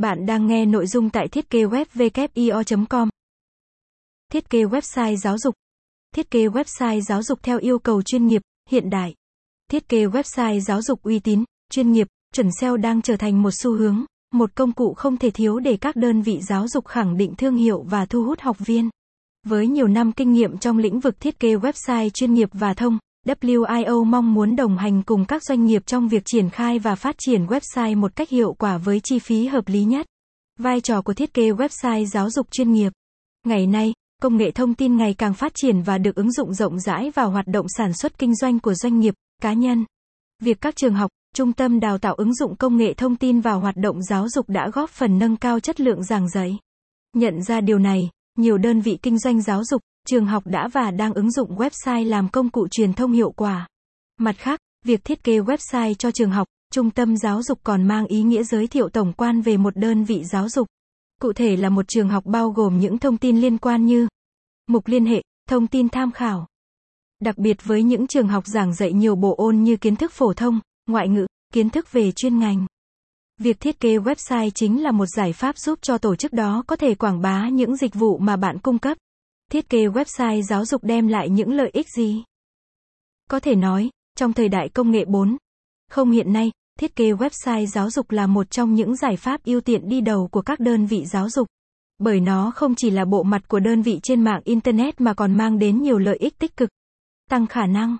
Bạn đang nghe nội dung tại thiết kế web com Thiết kế website giáo dục. Thiết kế website giáo dục theo yêu cầu chuyên nghiệp, hiện đại. Thiết kế website giáo dục uy tín, chuyên nghiệp, chuẩn SEO đang trở thành một xu hướng, một công cụ không thể thiếu để các đơn vị giáo dục khẳng định thương hiệu và thu hút học viên. Với nhiều năm kinh nghiệm trong lĩnh vực thiết kế website chuyên nghiệp và thông, WIO mong muốn đồng hành cùng các doanh nghiệp trong việc triển khai và phát triển website một cách hiệu quả với chi phí hợp lý nhất. Vai trò của thiết kế website giáo dục chuyên nghiệp. Ngày nay, công nghệ thông tin ngày càng phát triển và được ứng dụng rộng rãi vào hoạt động sản xuất kinh doanh của doanh nghiệp, cá nhân. Việc các trường học, trung tâm đào tạo ứng dụng công nghệ thông tin vào hoạt động giáo dục đã góp phần nâng cao chất lượng giảng dạy. Nhận ra điều này, nhiều đơn vị kinh doanh giáo dục, trường học đã và đang ứng dụng website làm công cụ truyền thông hiệu quả. Mặt khác, việc thiết kế website cho trường học, trung tâm giáo dục còn mang ý nghĩa giới thiệu tổng quan về một đơn vị giáo dục. Cụ thể là một trường học bao gồm những thông tin liên quan như mục liên hệ, thông tin tham khảo. Đặc biệt với những trường học giảng dạy nhiều bộ ôn như kiến thức phổ thông, ngoại ngữ, kiến thức về chuyên ngành. Việc thiết kế website chính là một giải pháp giúp cho tổ chức đó có thể quảng bá những dịch vụ mà bạn cung cấp. Thiết kế website giáo dục đem lại những lợi ích gì? Có thể nói, trong thời đại công nghệ 4, không hiện nay, thiết kế website giáo dục là một trong những giải pháp ưu tiện đi đầu của các đơn vị giáo dục. Bởi nó không chỉ là bộ mặt của đơn vị trên mạng Internet mà còn mang đến nhiều lợi ích tích cực, tăng khả năng